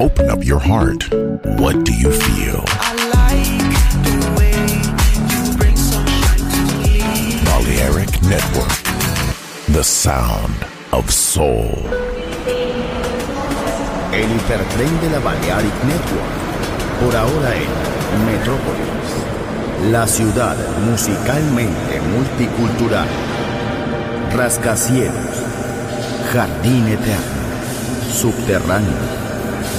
Open up your heart. What do you feel? Like. Balearic Network. The sound of soul. El hipertren de la Balearic Network. Por ahora en Metrópolis. La ciudad musicalmente multicultural. Rascacielos. Jardín eterno. Subterráneo.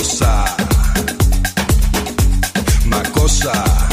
Makosa Makosa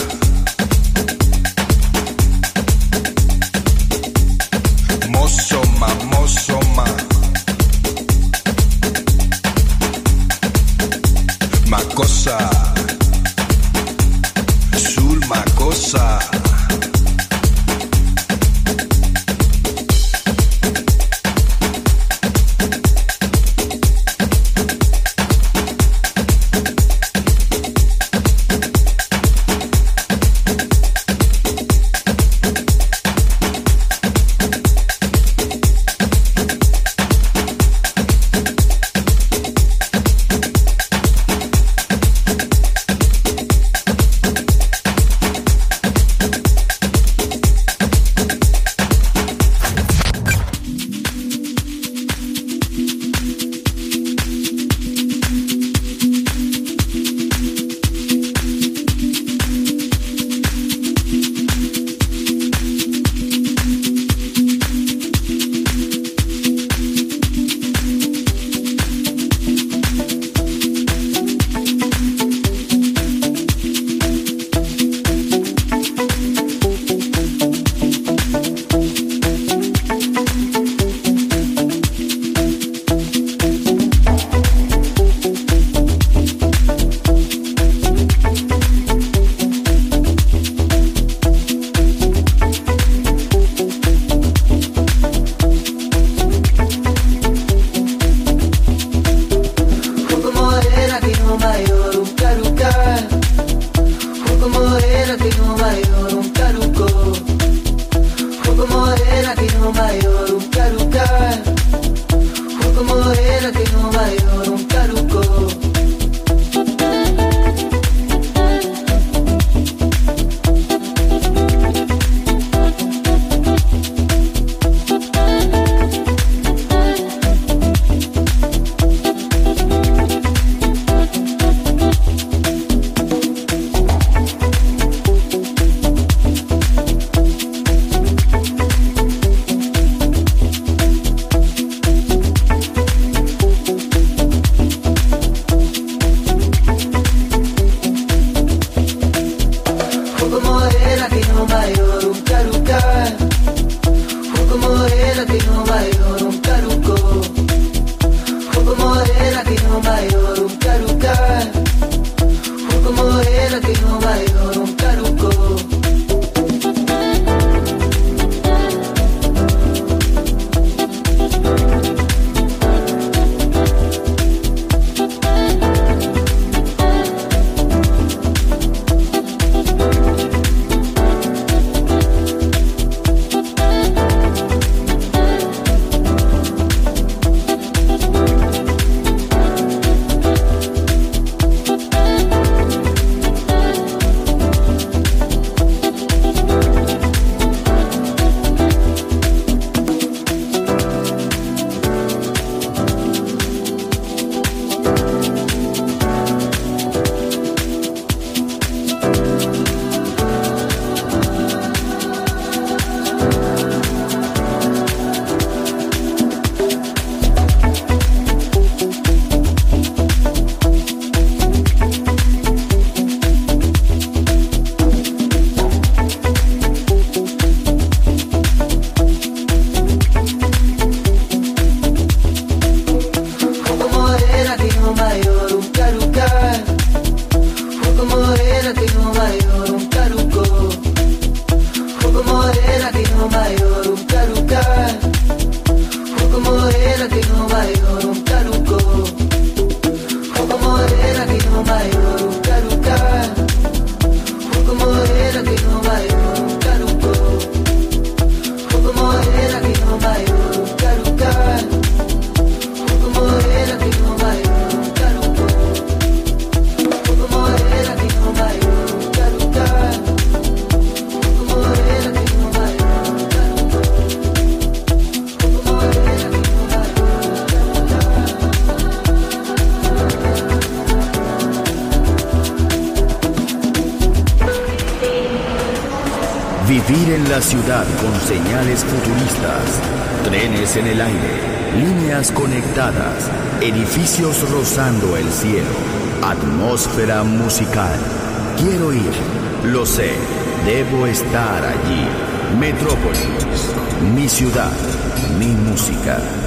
música.